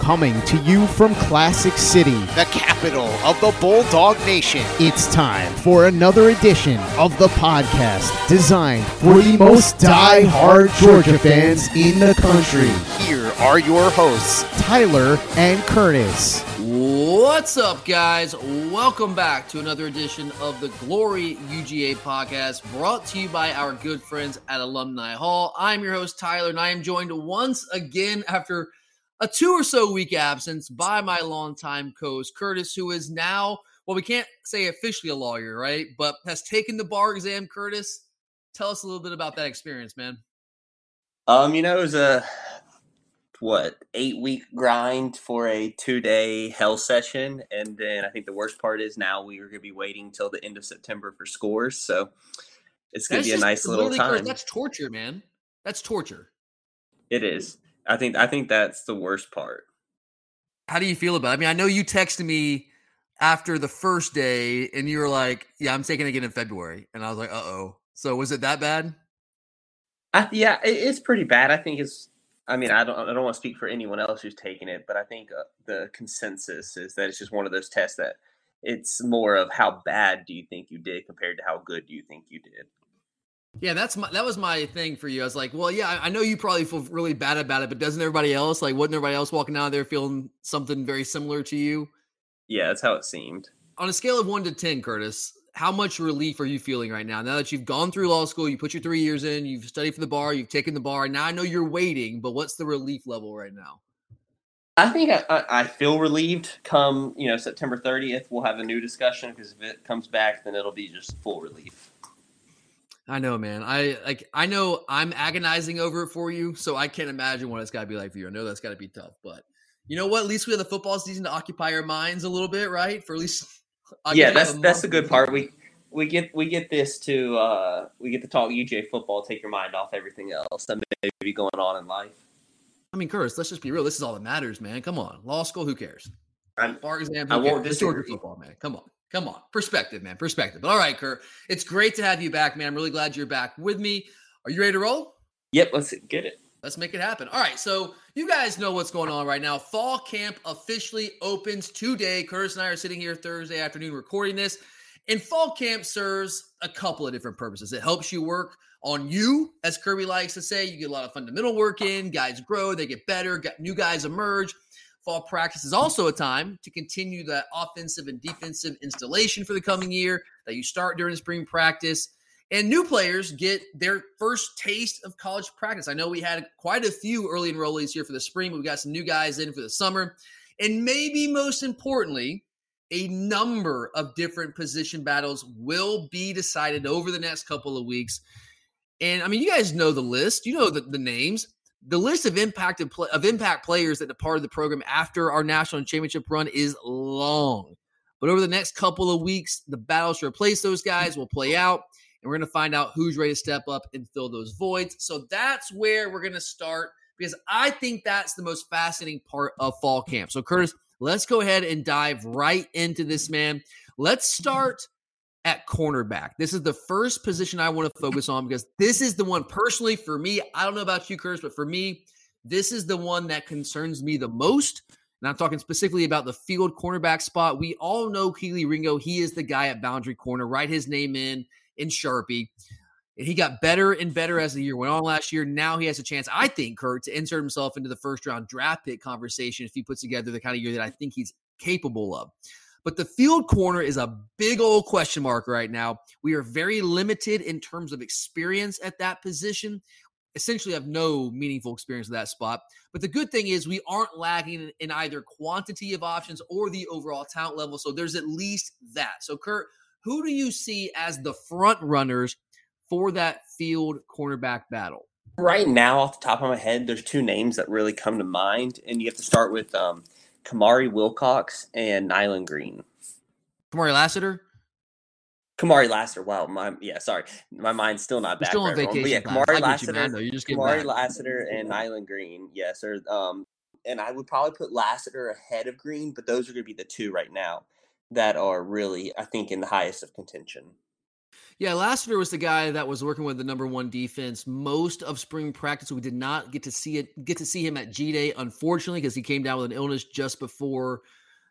Coming to you from Classic City, the capital of the Bulldog Nation. It's time for another edition of the podcast designed for the most die-hard Georgia fans in the country. Here are your hosts, Tyler and Curtis. What's up, guys? Welcome back to another edition of the Glory UGA podcast brought to you by our good friends at Alumni Hall. I'm your host, Tyler, and I am joined once again after a two or so week absence by my longtime co host, Curtis, who is now, well, we can't say officially a lawyer, right? But has taken the bar exam. Curtis, tell us a little bit about that experience, man. Um, you know, it was a what eight week grind for a two day hell session, and then I think the worst part is now we are going to be waiting till the end of September for scores. So it's going to be a nice little literally, Curtis, time. That's torture, man. That's torture. It is. I think. I think that's the worst part. How do you feel about it? I mean, I know you texted me after the first day and you were like, yeah, I'm taking it again in February. And I was like, uh oh. So was it that bad? I, yeah, it, it's pretty bad. I think it's. I mean, I don't. I don't want to speak for anyone else who's taking it, but I think uh, the consensus is that it's just one of those tests that it's more of how bad do you think you did compared to how good do you think you did. Yeah, that's my that was my thing for you. I was like, well, yeah, I, I know you probably feel really bad about it, but doesn't everybody else like wasn't everybody else walking out of there feeling something very similar to you? Yeah, that's how it seemed. On a scale of one to ten, Curtis, how much relief are you feeling right now? Now that you've gone through law school, you put your three years in, you've studied for the bar, you've taken the bar. Now I know you're waiting, but what's the relief level right now? I think I, I, I feel relieved. Come you know September 30th, we'll have a new discussion because if it comes back, then it'll be just full relief. I know, man. I like. I know I'm agonizing over it for you, so I can't imagine what it's got to be like for you. I know that's got to be tough, but you know what? At least we have the football season to occupy our minds a little bit, right? For at least, I yeah, that's a that's the good part. We we get we get this to uh we get to talk UGA football, take your mind off everything else that may be going on in life. I mean, Curtis, let's just be real. This is all that matters, man. Come on, law school. Who cares? I'm, Bar exam. I Who cares? won't It's Georgia football, man. Come on, come on. Perspective, man. Perspective. But all right, Kurt. It's great to have you back, man. I'm really glad you're back with me. Are you ready to roll? yep, let's get it. Let's make it happen. All right. So you guys know what's going on right now. Fall camp officially opens today. Curtis and I are sitting here Thursday afternoon recording this. And fall camp serves a couple of different purposes. It helps you work on you, as Kirby likes to say. You get a lot of fundamental work in. Guys grow, they get better. New guys emerge. Fall practice is also a time to continue that offensive and defensive installation for the coming year that you start during spring practice. And new players get their first taste of college practice. I know we had quite a few early enrollees here for the spring, but we got some new guys in for the summer. And maybe most importantly, a number of different position battles will be decided over the next couple of weeks. And I mean, you guys know the list. You know the, the names. The list of impacted pla of impact players that departed the program after our national championship run is long. But over the next couple of weeks, the battles to replace those guys will play out, and we're going to find out who's ready to step up and fill those voids. So that's where we're going to start because I think that's the most fascinating part of fall camp. So, Curtis, let's go ahead and dive right into this, man. Let's start at cornerback. This is the first position I want to focus on because this is the one personally for me. I don't know about you, Curtis, but for me, this is the one that concerns me the most. And I'm talking specifically about the field cornerback spot. We all know Kelee Ringo. He is the guy at boundary corner. Write his name in in Sharpie. And he got better and better as the year went on last year. Now he has a chance, I think, Kurt, to insert himself into the first round draft pick conversation if he puts together the kind of year that I think he's capable of. But the field corner is a big old question mark right now. We are very limited in terms of experience at that position. Essentially, have no meaningful experience at that spot. But the good thing is, we aren't lagging in either quantity of options or the overall talent level. So there's at least that. So, Kurt, who do you see as the front runners for that field cornerback battle? Right now, off the top of my head, there's two names that really come to mind, and you have to start with um, Kamari Wilcox and Nyland Green. Kamari Lassiter? Kamari Lassiter. Wow, my yeah, sorry, my mind's still not You're back. still on vacation. yeah. Kamari you, Lassiter. You're just Kamari back. Lassiter and Nyland Green. Yes, or um, and I would probably put Lassiter ahead of Green, but those are going to be the two right now that are really, I think, in the highest of contention. Yeah, Lassiter was the guy that was working with the number one defense most of spring practice. We did not get to see it, get to see him at G Day, unfortunately, because he came down with an illness just before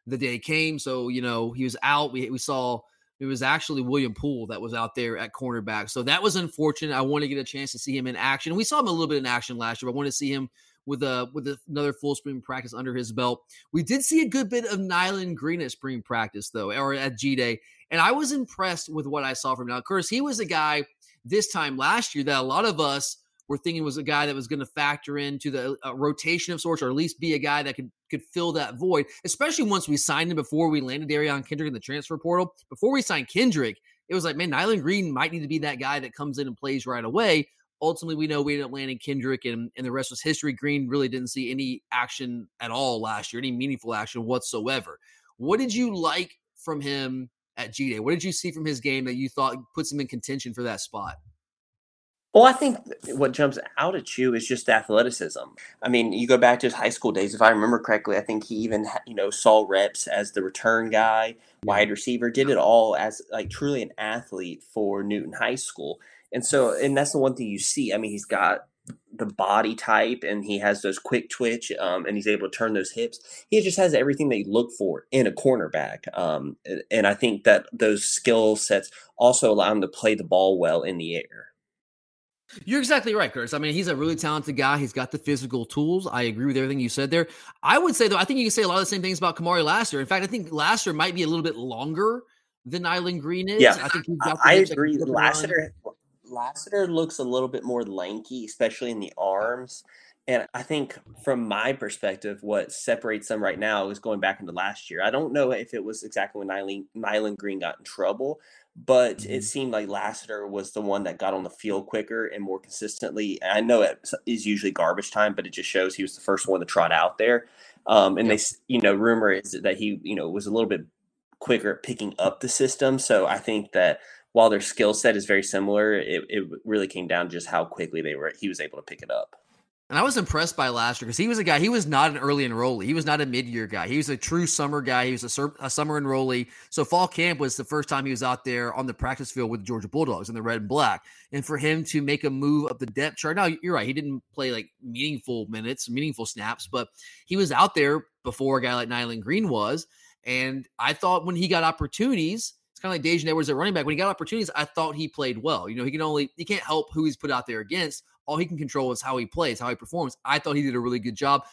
the day came. So you know he was out. We we saw it was actually William Poole that was out there at cornerback. So that was unfortunate. I want to get a chance to see him in action. We saw him a little bit in action last year, but I want to see him with a with another full spring practice under his belt. We did see a good bit of Nyland Green at spring practice though, or at G Day, and I was impressed with what I saw from him. Now, Curtis, he was a guy this time last year that a lot of us were thinking was a guy that was going to factor into the uh, rotation of sorts, or at least be a guy that could could fill that void. Especially once we signed him before we landed Derion Kendrick in the transfer portal. Before we signed Kendrick, it was like, man, Nyland Green might need to be that guy that comes in and plays right away. Ultimately, we know we ended up landing Kendrick, and, and the rest was history. Green really didn't see any action at all last year, any meaningful action whatsoever. What did you like from him at G Day? What did you see from his game that you thought puts him in contention for that spot? Well, I think what jumps out at you is just athleticism. I mean, you go back to his high school days. If I remember correctly, I think he even you know saw reps as the return guy, wide receiver, did it all as like truly an athlete for Newton High School. And so, and that's the one thing you see. I mean, he's got the body type, and he has those quick twitch, um, and he's able to turn those hips. He just has everything that you look for in a cornerback. Um, and I think that those skill sets also allow him to play the ball well in the air. You're exactly right, Curtis. I mean, he's a really talented guy. He's got the physical tools. I agree with everything you said there. I would say, though, I think you can say a lot of the same things about Kamari Lassiter. In fact, I think Lassiter might be a little bit longer than Nyland Green is. Yeah, I think he's got the I hips that can agree. around. Lassiter, looks a little bit more lanky, especially in the arms. And I think, from my perspective, what separates them right now is going back into last year. I don't know if it was exactly when Nyland, Nyland Green got in trouble, but Mm-hmm. it seemed like Lassiter was the one that got on the field quicker and more consistently. And I know it is usually garbage time, but it just shows he was the first one to trot out there. Um, and Yep. they, you know, rumor is that he, you know, was a little bit quicker at picking up the system. So I think that while their skill set is very similar, it, it really came down to just how quickly they were he was able to pick it up. And I was impressed by last year because he was a guy, he was not an early enrollee. He was not a mid year guy. He was a true summer guy. He was a, sur- a summer enrollee. So fall camp was the first time he was out there on the practice field with the Georgia Bulldogs in the red and black. And for him to make a move up the depth chart, now you're right. He didn't play like meaningful minutes, meaningful snaps, but he was out there before a guy like Nyland Green was. And I thought when he got opportunities, it's kind of like Daijun Edwards at running back. When he got opportunities, I thought he played well. You know, he can only he can't help who he's put out there against. All he can control is how he plays, how he performs. I thought he did a really good job.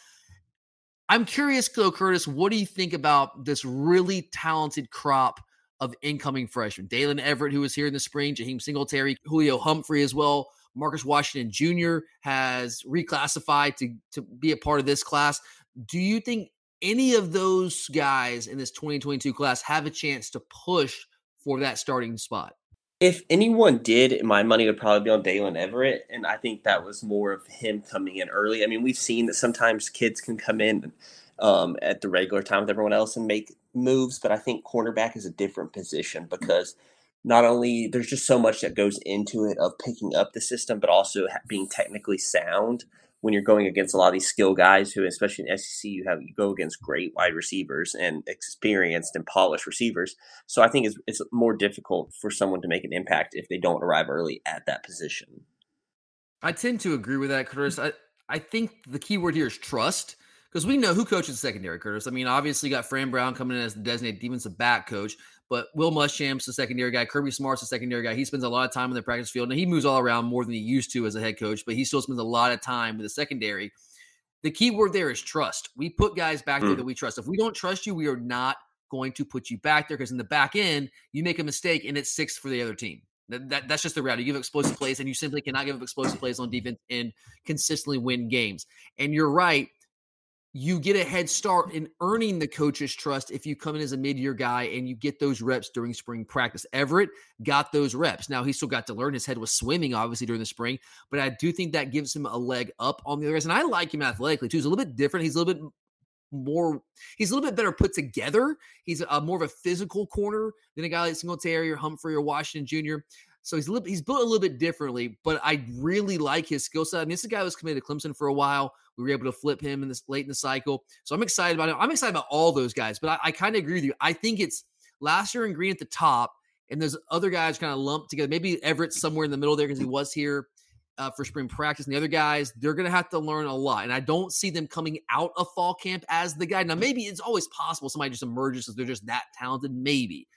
I'm curious, though, Curtis, what do you think about this really talented crop of incoming freshmen? Daylen Everette, who was here in the spring, Jaheim Singletary, Julio Humphrey as well. Marcus Washington Jr. has reclassified to, to be a part of this class. Do you think any of those guys in this 2022 class have a chance to push for that starting spot? If anyone did, my money would probably be on Daylen Everette, and I think that was more of him coming in early. I mean, we've seen that sometimes kids can come in um, at the regular time with everyone else and make moves, but I think cornerback is a different position because not only there's just so much that goes into it of picking up the system, but also being technically sound when you're going against a lot of these skill guys who, especially in SEC, you have you go against great wide receivers and experienced and polished receivers. So I think it's it's more difficult for someone to make an impact if they don't arrive early at that position. I tend to agree with that, Curtis. I, I think the key word here is trust because we know who coaches secondary, Curtis. I mean, obviously, you got Fran Brown coming in as the designated defensive back coach, but Will Muschamp's the secondary guy. Kirby Smart's the secondary guy. He spends a lot of time in the practice field, and he moves all around more than he used to as a head coach, but he still spends a lot of time with the secondary. The key word there is trust. We put guys back there Mm. that we trust. If we don't trust you, we are not going to put you back there because in the back end, you make a mistake and it's six for the other team. That, that- that's just the reality. You give explosive plays, and you simply cannot give up explosive plays on defense and consistently win games. And you're right. You get a head start in earning the coach's trust if you come in as a mid-year guy and you get those reps during spring practice. Everette got those reps. Now he still got to learn. His head was swimming, obviously, during the spring, but I do think that gives him a leg up on the other guys. And I like him athletically too. He's a little bit different. He's a little bit more he's a little bit better put together. He's a more of a physical corner than a guy like Singletary or Humphrey or Washington Jr. So he's little, he's built a little bit differently, but I really like his skill set. I mean, this guy was committed to Clemson for a while. We were able to flip him in this late in the cycle. So I'm excited about it. I'm excited about all those guys, but I, I kind of agree with you. I think it's Lassiter and Green at the top, and there's other guys kind of lumped together. Maybe Everette's somewhere in the middle there because he was here uh, for spring practice. And the other guys, they're going to have to learn a lot. And I don't see them coming out of fall camp as the guy. Now, maybe it's always possible somebody just emerges because they're just that talented. Maybe.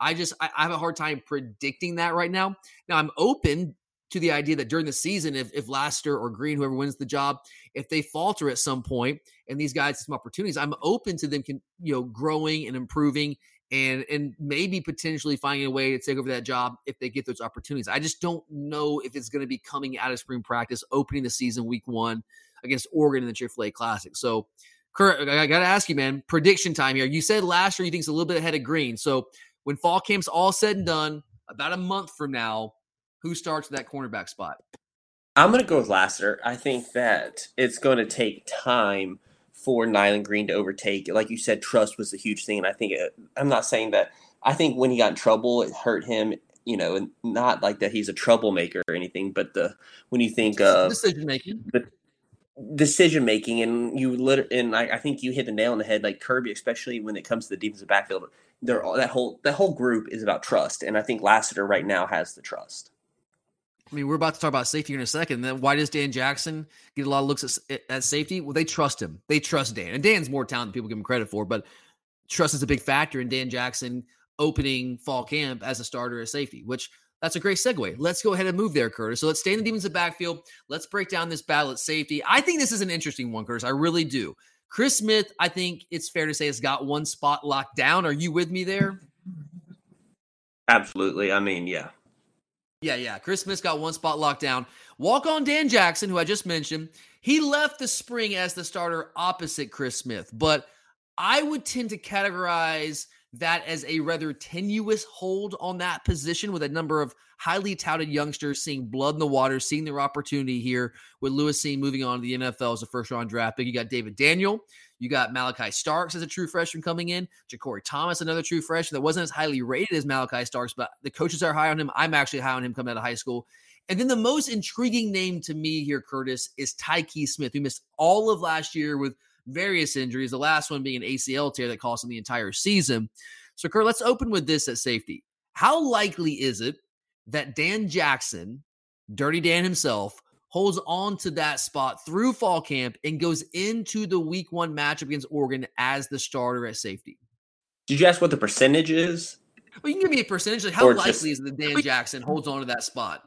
I just I, I have a hard time predicting that right now. Now I'm open to the idea that during the season, if if Lassiter or Green, whoever wins the job, if they falter at some point and these guys some opportunities, I'm open to them, can, you know, growing and improving and and maybe potentially finding a way to take over that job if they get those opportunities. I just don't know if it's going to be coming out of spring practice, opening the season week one against Oregon in the Chick Fil A Classic. So, Kurt, I got to ask you, man, prediction time here. You said Lassiter you think it's a little bit ahead of Green. So when fall camp's all said and done, about a month from now, who starts that cornerback spot? I'm going to go with Lassiter. I think that it's going to take time for Nyland Green to overtake. Like you said, trust was a huge thing. And I think it, I'm not saying that. I think when he got in trouble, it hurt him. You know, and not like that he's a troublemaker or anything, but the when you think of decision making, decision making, and you lit, and I, I think you hit the nail on the head. Like Kirby, especially when it comes to the defensive backfield, they're all, that whole that whole group is about trust, and I think Lassiter right now has the trust. I mean, we're about to talk about safety in a second. Then why does Dan Jackson get a lot of looks at, at safety? Well, they trust him. They trust Dan, and Dan's more talented people give him credit for. But trust is a big factor in Dan Jackson opening fall camp as a starter at safety, which that's a great segue. Let's go ahead and move there, Curtis. So let's stay in the defensive backfield. Let's break down this battle at safety. I think this is an interesting one, Curtis. I really do. Chris Smith, I think it's fair to say, has got one spot locked down. Are you with me there? Absolutely. I mean, yeah. Yeah, yeah. Chris Smith's got one spot locked down. Walk on Dan Jackson, who I just mentioned, he left the spring as the starter opposite Chris Smith, but I would tend to categorize that as a rather tenuous hold on that position with a number of highly touted youngsters seeing blood in the water, seeing their opportunity here with Lewis Cine moving on to the NFL as a first round draft pick. You got David Daniel. You got Malachi Starks as a true freshman coming in. Ja'Cory Thomas, another true freshman that wasn't as highly rated as Malachi Starks, but the coaches are high on him. I'm actually high on him coming out of high school. And then the most intriguing name to me here, Curtis, is Tyke Smith, who missed all of last year with various injuries, the last one being an ACL tear that cost him the entire season. So, Kurt, let's open with this at safety. How likely is it that Dan Jackson, Dirty Dan himself, holds on to that spot through fall camp and goes into the week one matchup against Oregon as the starter at safety? Did you ask what the percentage is? Well, you can give me a percentage. Like how Or likely just- is it that Dan Jackson holds on to that spot?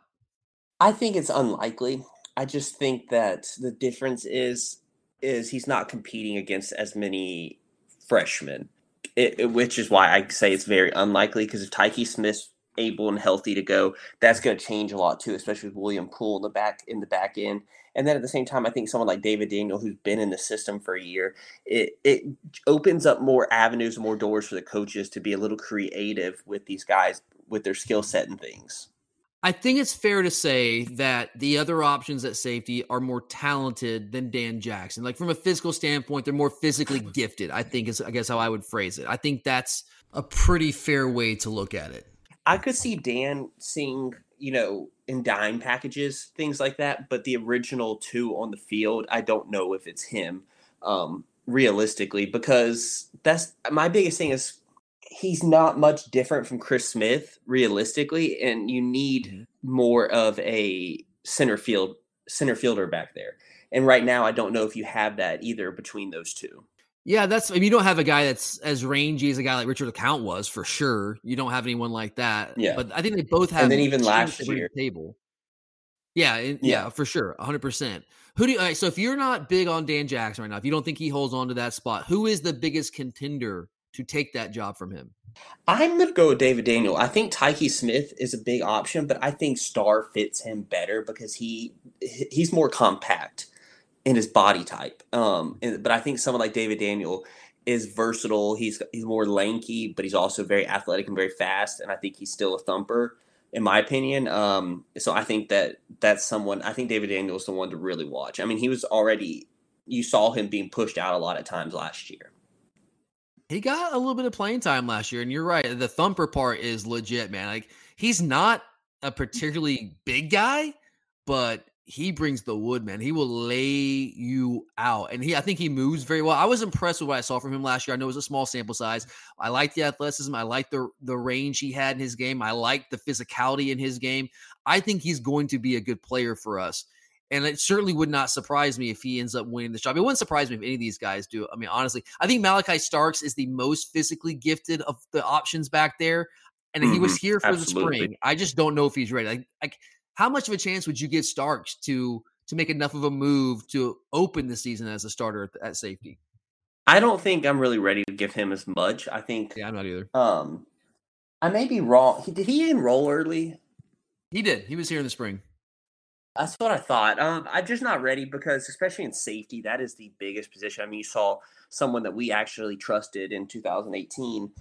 I think it's unlikely. I just think that the difference is is he's not competing against as many freshmen, it, it- which is why I say it's very unlikely. Because if Tyke Smith's able and healthy to go, that's going to change a lot too, especially with William Poole in the back in the back end. And then at the same time, I think someone like David Daniel, who's been in the system for a year, it it opens up more avenues, more doors for the coaches to be a little creative with these guys with their skill set and things. I think it's fair to say that the other options at safety are more talented than Dan Jackson. Like from a physical standpoint, they're more physically gifted. I think is I guess how I would phrase it. I think that's a pretty fair way to look at it. I could see Dan seeing, you know, in dime packages, things like that. But the original two on the field, I don't know if it's him, um, realistically, because that's my biggest thing is he's not much different from Chris Smith, realistically, and you need mm-hmm. more of a center field center fielder back there. And right now, I don't know if you have that either between those two. Yeah, that's. I mean, you don't have a guy that's as rangy as a guy like Richard LeCounte was for sure. You don't have anyone like that. Yeah. but I think they both have. And then even last to bring to year- the table. Yeah, yeah, Yeah. for sure, hundred percent. Who do you? Right, so if you're not big on Dan Jackson right now, if you don't think he holds on to that spot, who is the biggest contender to take that job from him? I'm going to go with David Daniel. I think Tyke Smith is a big option, but I think Star fits him better because he he's more compact in his body type. Um, and, but I think someone like David Daniel is versatile. He's he's more lanky, but he's also very athletic and very fast. And I think he's still a thumper, in my opinion. Um, so I think that that's someone. I think David Daniel is the one to really watch. I mean, he was already. You saw him being pushed out a lot of times last year. He got a little bit of playing time last year, and you're right. The thumper part is legit, man. Like he's not a particularly big guy, but he brings the wood, man. He will lay you out, and he I think he moves very well. I was impressed with what I saw from him last year. I know it was a small sample size. I like the athleticism. I like the the range he had in his game. I like the physicality in his game. I think he's going to be a good player for us. And it certainly would not surprise me if he ends up winning the job. It wouldn't surprise me if any of these guys do. I mean, honestly, I think Malachi Starks is the most physically gifted of the options back there. And he was Mhm, here for absolutely. the spring. I just don't know if he's ready. Like, like, how much of a chance would you give Starks to to make enough of a move to open the season as a starter at, at safety? I don't think I'm really ready to give him as much. I think Yeah, I'm not either. um I may be wrong. He, did he enroll early? He did. He was here in the spring. That's what I thought. Um, I'm just not ready because, especially in safety, that is the biggest position. I mean, you saw someone that we actually trusted in 2018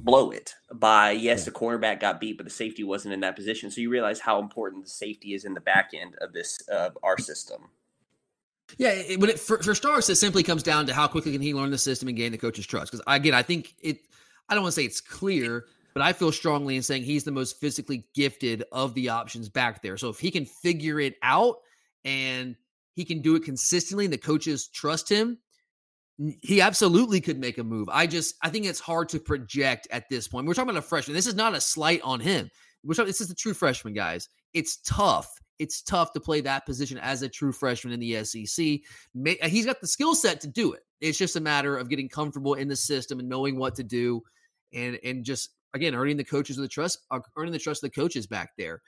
blow it by yes, the cornerback got beat, but the safety wasn't in that position. So you realize how important the safety is in the back end of this of our system. Yeah, it, when it, for, for Starks, it simply comes down to how quickly can he learn the system and gain the coach's trust. Because again, I think it. I don't want to say it's clear, but I feel strongly in saying he's the most physically gifted of the options back there. So if he can figure it out and he can do it consistently, and the coaches trust him, he absolutely could make a move. I just I think it's hard to project at this point. We're talking about a freshman. This is not a slight on him. We're talking, this is a true freshman, guys. It's tough. It's tough to play that position as a true freshman in the SEC. Uh, he's got the skill set to do it. It's just a matter of getting comfortable in the system and knowing what to do, and and just again earning the coaches of the trust, uh, earning the trust of the coaches back there.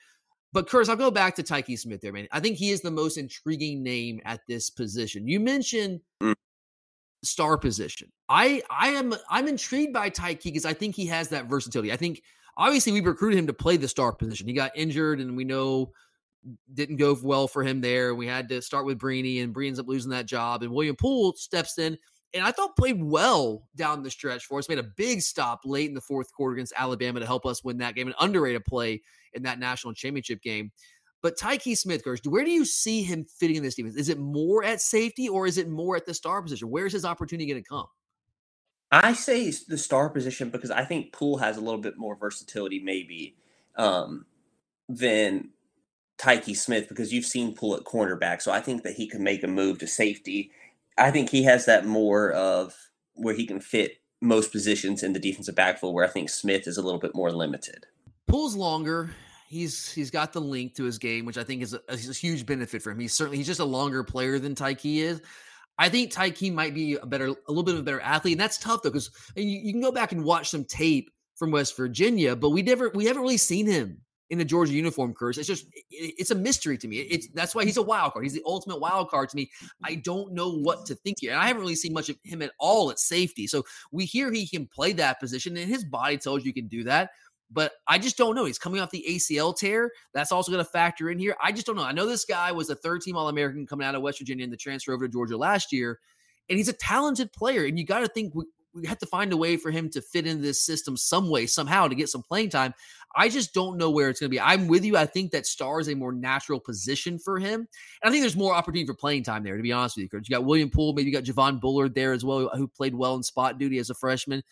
But Curtis, I'll go back to Tyke Smith there, man. I think he is the most intriguing name at this position. You mentioned Mm. star position. I I am I'm intrigued by Tyke because I think he has that versatility. I think obviously we recruited him to play the star position. He got injured, and we know didn't go well for him there. We had to start with Brini, and Brini ends up losing that job. And William Poole steps in, and I thought played well down the stretch for us. Made a big stop late in the fourth quarter against Alabama to help us win that game. An underrated play in that national championship game. But Tyke Smith, where do you see him fitting in this defense? Is it more at safety or is it more at the star position? Where's his opportunity going to come? I say the star position because I think Poole has a little bit more versatility, maybe, um, than Tyke Smith because you've seen Poole at cornerback. So I think that he can make a move to safety. I think he has that more of where he can fit most positions in the defensive backfield, where I think Smith is a little bit more limited. Poole's longer. He's he's got the link to his game, which I think is a, a huge benefit for him. He's certainly he's just a longer player than Tyke is. I think Tyke might be a better, a little bit of a better athlete, and that's tough though because you, you can go back and watch some tape from West Virginia, but we never we haven't really seen him in the Georgia uniform curse. It's just it's a mystery to me. It's that's why he's a wild card. He's the ultimate wild card to me. I don't know what to think here. And I haven't really seen much of him at all at safety. So we hear he can play that position, and his body tells you he can do that. But I just don't know. He's coming off the ACL tear. That's also going to factor in here. I just don't know. I know this guy was a third team All American coming out of West Virginia in the transfer over to Georgia last year, and he's a talented player. And you got to think we, have to find a way for him to fit into this system some way, somehow to get some playing time. I just don't know where it's going to be. I'm with you. I think that star is a more natural position for him. And I think there's more opportunity for playing time there, to be honest with you. Coach. You got William Poole, maybe you got Javon Bullard there as well, who played well in spot duty as a freshman.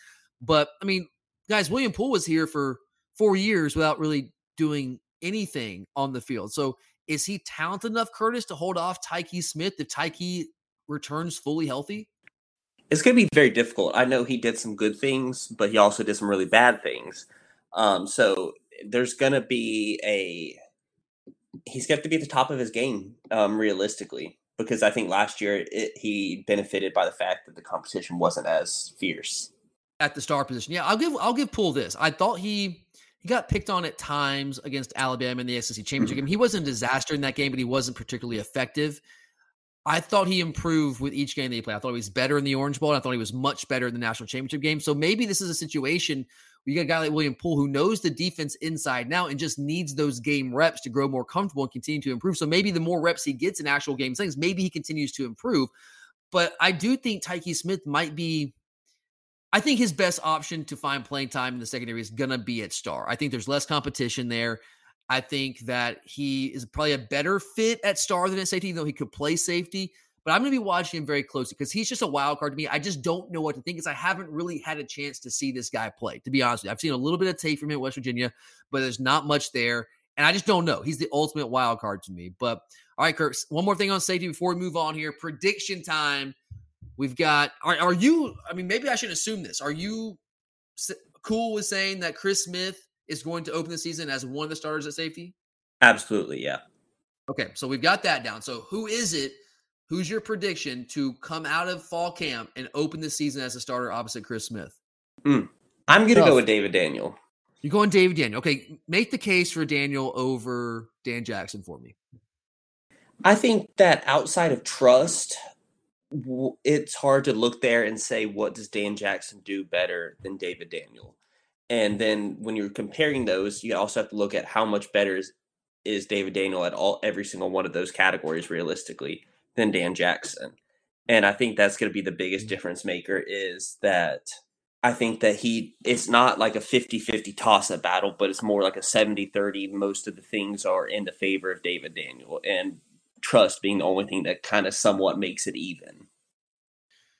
But I mean, guys, William Poole was here for four years without really doing anything on the field. So is he talented enough, Curtis, to hold off Tyke Smith if Tyke returns fully healthy? It's going to be very difficult. I know he did some good things, but he also did some really bad things. Um, so there's going to be a he's got to be at the top of his game, um, realistically. because I think last year it, he benefited by the fact that the competition wasn't as fierce at the star position. Yeah, I'll give I'll give Poole this. I thought he he got picked on at times against Alabama in the SEC championship Mhm. game. He wasn't a disaster in that game, but he wasn't particularly effective. I thought he improved with each game that he played. I thought he was better in the Orange Bowl. And I thought he was much better in the national championship game. So maybe this is a situation where you got a guy like William Poole who knows the defense inside now and just needs those game reps to grow more comfortable and continue to improve. So maybe the more reps he gets in actual game things, maybe he continues to improve. But I do think Tyke Smith might be I think his best option to find playing time in the secondary is going to be at star. I think there's less competition there. I think that he is probably a better fit at star than at safety, though he could play safety. But I'm going to be watching him very closely because he's just a wild card to me. I just don't know what to think because I haven't really had a chance to see this guy play, to be honest. I've seen a little bit of tape from him at West Virginia, but there's not much there. And I just don't know. He's the ultimate wild card to me. But all right, Kirk, one more thing on safety before we move on here. Prediction time. We've got. Are, are you? I mean, maybe I should assume this. Are you cool with saying that Chris Smith is going to open the season as one of the starters at safety? Absolutely, yeah. Okay, so we've got that down. So who is it? Who's your prediction to come out of fall camp and open the season as a starter opposite Chris Smith? Hmm. I'm going to go with David Daniel. You're going David Daniel. Okay, make the case for Daniel over Dan Jackson for me. I think that outside of trust, it's hard to look there and say what does Dan Jackson do better than David Daniel. And then when you're comparing those, you also have to look at how much better is, is David Daniel at all every single one of those categories realistically than Dan Jackson. And I think that's going to be the biggest mm-hmm. difference maker is that I think that he it's not like a 50-50 toss up battle, but it's more like a 70-30. Most of the things are in the favor of David Daniel and trust being the only thing that kind of somewhat makes it even.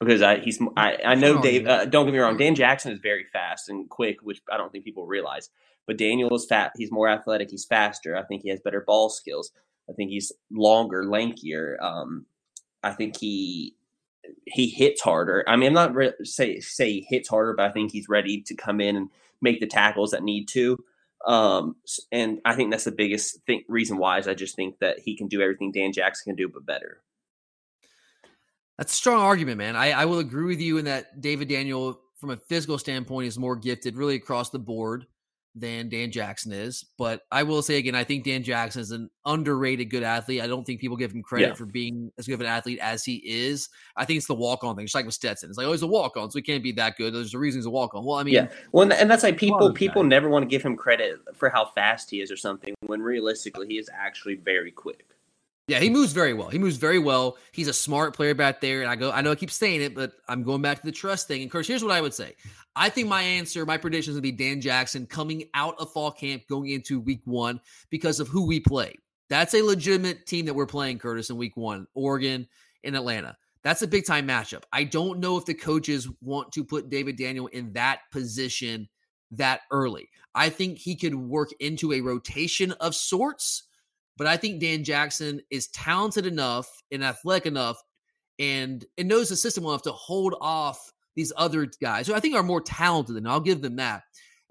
Because I he's I, I know. Dave. Uh, don't get me wrong. Dan Jackson is very fast and quick, which I don't think people realize. But Daniel is fat. He's more athletic. He's faster. I think he has better ball skills. I think he's longer, lankier. Um, I think he he hits harder. I mean, I'm not re- say say he hits harder, but I think he's ready to come in and make the tackles that need to. Um, and I think that's the biggest thing, reason why is I just think that he can do everything Dan Jackson can do, but better. That's a strong argument, man. I, I will agree with you in that David Daniel, from a physical standpoint, is more gifted really across the board than Dan Jackson is. But I will say again, I think Dan Jackson is an underrated good athlete. I don't think people give him credit Yeah. for being as good of an athlete as he is. I think it's the walk on thing, just like with Stetson. It's like, oh, he's a walk on, so he can't be that good. There's a reason he's a walk on. Well, I mean, yeah, well, and- that's like people people never want to give him credit for how fast he is or something. When realistically, he is actually very quick. Yeah, he moves very well. He moves very well. He's a smart player back there. And I go, I know I keep saying it, but I'm going back to the trust thing. And Chris, here's what I would say. I think my answer, my prediction is going to be Dan Jackson coming out of fall camp going into week one because of who we play. That's a legitimate team that we're playing, Curtis, in week one, Oregon and Atlanta. That's a big time matchup. I don't know if the coaches want to put David Daniel in that position that early. I think he could work into a rotation of sorts but I think Dan Jackson is talented enough and athletic enough and, and knows the system well enough to hold off these other guys who I think are more talented than I'll give them that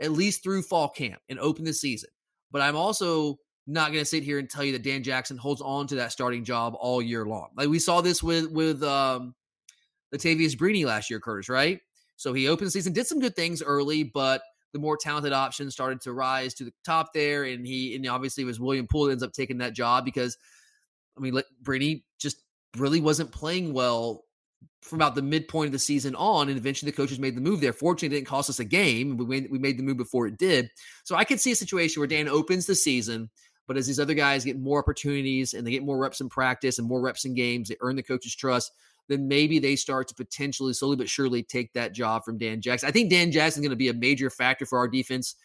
at least through fall camp and open the season. But I'm also not going to sit here and tell you that Dan Jackson holds on to that starting job all year long. Like we saw this with with um Latavius Brini last year, Curtis, right? So he opened season, did some good things early, but the more talented options started to rise to the top there, and he and obviously it was William Poole ends up taking that job because I mean, like Brady just really wasn't playing well from about the midpoint of the season on, and eventually the coaches made the move there. Fortunately, it didn't cost us a game. We made, we made the move before it did. So I could see a situation where Dan opens the season, but as these other guys get more opportunities and they get more reps in practice and more reps in games, they earn the coach's trust. Then maybe they start to potentially, slowly but surely, take that job from Dan Jackson. I think Dan Jackson is going to be a major factor for our defense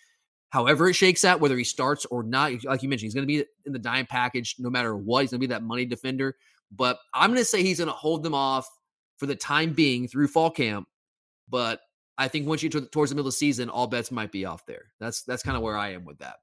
however it shakes out, whether he starts or not. Like you mentioned, he's going to be in the dime package no matter what. He's going to be that money defender. But I'm going to say he's going to hold them off for the time being through fall camp. But I think once you get towards the middle of the season, all bets might be off there. That's that's kind of where I am with that.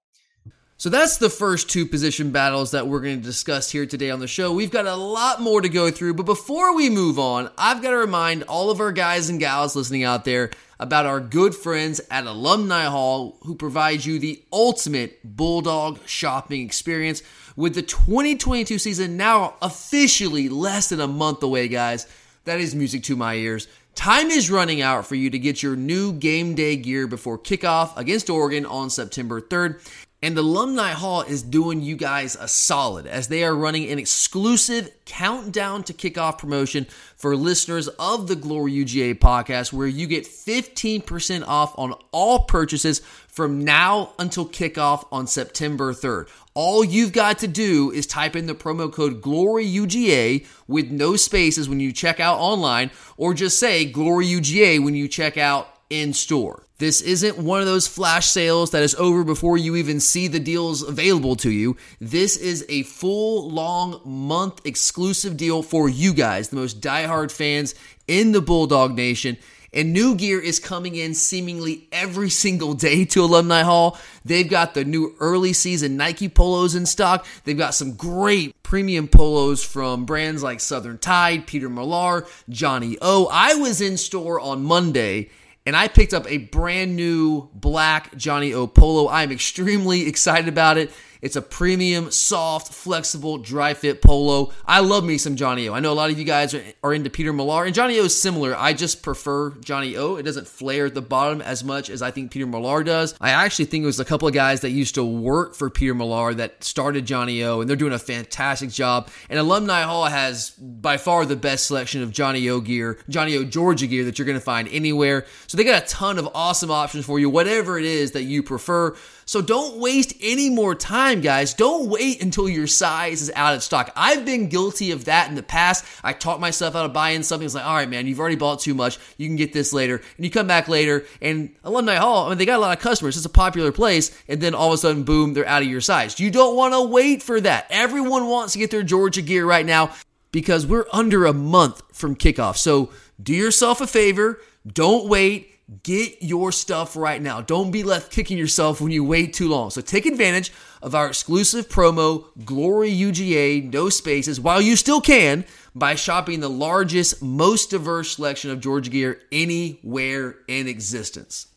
So that's the first two position battles that we're going to discuss here today on the show. We've got a lot more to go through, but before we move on, I've got to remind all of our guys and gals listening out there about our good friends at Alumni Hall who provide you the ultimate Bulldog shopping experience with the 2022 season now officially less than a month away, guys. That is music to my ears. Time is running out for you to get your new game day gear before kickoff against Oregon on September 3rd. And the Alumni Hall is doing you guys a solid as they are running an exclusive countdown to kickoff promotion for listeners of the Glory UGA podcast, where you get 15% off on all purchases from now until kickoff on September 3rd. All you've got to do is type in the promo code GLORYUGA with no spaces when you check out online, or just say GLORYUGA when you check out in store. This isn't one of those flash sales that is over before you even see the deals available to you. This is a full long month exclusive deal for you guys, the most diehard fans in the Bulldog Nation. And new gear is coming in seemingly every single day to Alumni Hall. They've got the new early season Nike polos in stock. They've got some great premium polos from brands like Southern Tide, Peter Millar, Johnnie-O. I was in store on Monday and I picked up a brand new black Johnnie-O polo. I'm extremely excited about it. It's a premium, soft, flexible, dry fit polo. I love me some Johnnie-O. I know a lot of you guys are, are into Peter Millar, and Johnnie-O is similar. I just prefer Johnnie-O. It doesn't flare at the bottom as much as I think Peter Millar does. I actually think it was a couple of guys that used to work for Peter Millar that started Johnnie-O, and they're doing a fantastic job. And Alumni Hall has by far the best selection of Johnnie-O gear, Johnnie-O Georgia gear that you're going to find anywhere. So they got a ton of awesome options for you, whatever it is that you prefer. So don't waste any more time, guys. Don't wait until your size is out of stock. I've been guilty of that in the past. I taught myself how to buy in something. It's like, all right, man, you've already bought too much. You can get this later. And you come back later, and Alumni Hall, I mean, they got a lot of customers. It's a popular place. And then all of a sudden, boom, they're out of your size. You don't want to wait for that. Everyone wants to get their Georgia gear right now because we're under a month from kickoff. So do yourself a favor. Don't wait. Get your stuff right now. Don't be left kicking yourself when you wait too long. So take advantage of our exclusive promo, Glory UGA, no spaces, while you still can by shopping the largest, most diverse selection of Georgia gear anywhere in existence.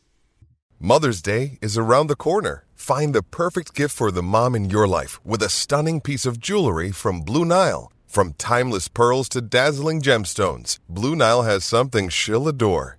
Mother's Day is around the corner. Find the perfect gift for the mom in your life with a stunning piece of jewelry from Blue Nile. From timeless pearls to dazzling gemstones, Blue Nile has something she'll adore.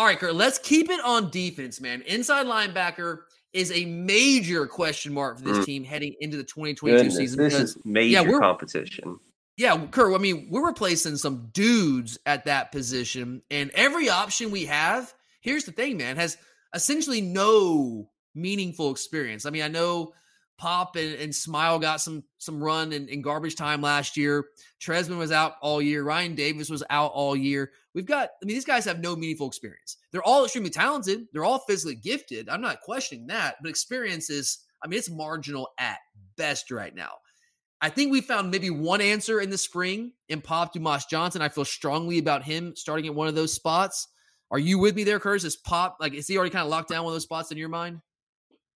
All right, Kurt, let's keep it on defense, man. Inside linebacker is a major question mark for this Mm. team heading into the 2022 Goodness, season. this because- is major yeah, we're- competition. Yeah, Kurt, I mean, we're replacing some dudes at that position, and every option we have, here's the thing, man, has essentially no meaningful experience. I mean, I know Pop and, and Smael got some some run in, in garbage time last year. Trezmen was out all year. Ryan Davis was out all year. We've got, I mean, these guys have no meaningful experience. They're all extremely talented. They're all physically gifted. I'm not questioning that, but experience is, I mean, it's marginal at best right now. I think we found maybe one answer in the spring in Pop Dumas Johnson. I feel strongly about him starting at one of those spots. Are you with me there, Curtis? Is Pop like is he already kind of locked down one of those spots in your mind?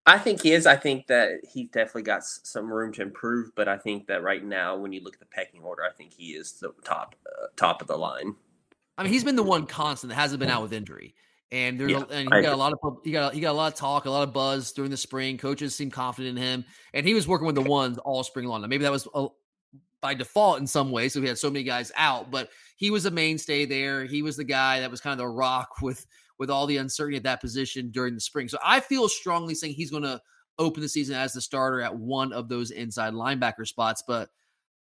I think he is. I think that he's definitely got s- some room to improve, but I think that right now, when you look at the pecking order, I think he is the top uh, top of the line. I mean, he's been the one constant that hasn't been out with injury. And there's Yeah, a, and I he got a lot of he got he got a lot of talk, a lot of buzz during the spring. Coaches seem confident in him, and he was working with the ones all spring long. Now, maybe that was uh, by default in some ways, so we had so many guys out, but he was a mainstay there. He was the guy that was kind of the rock with with all the uncertainty at that position during the spring. So I feel strongly saying he's going to open the season as the starter at one of those inside linebacker spots. But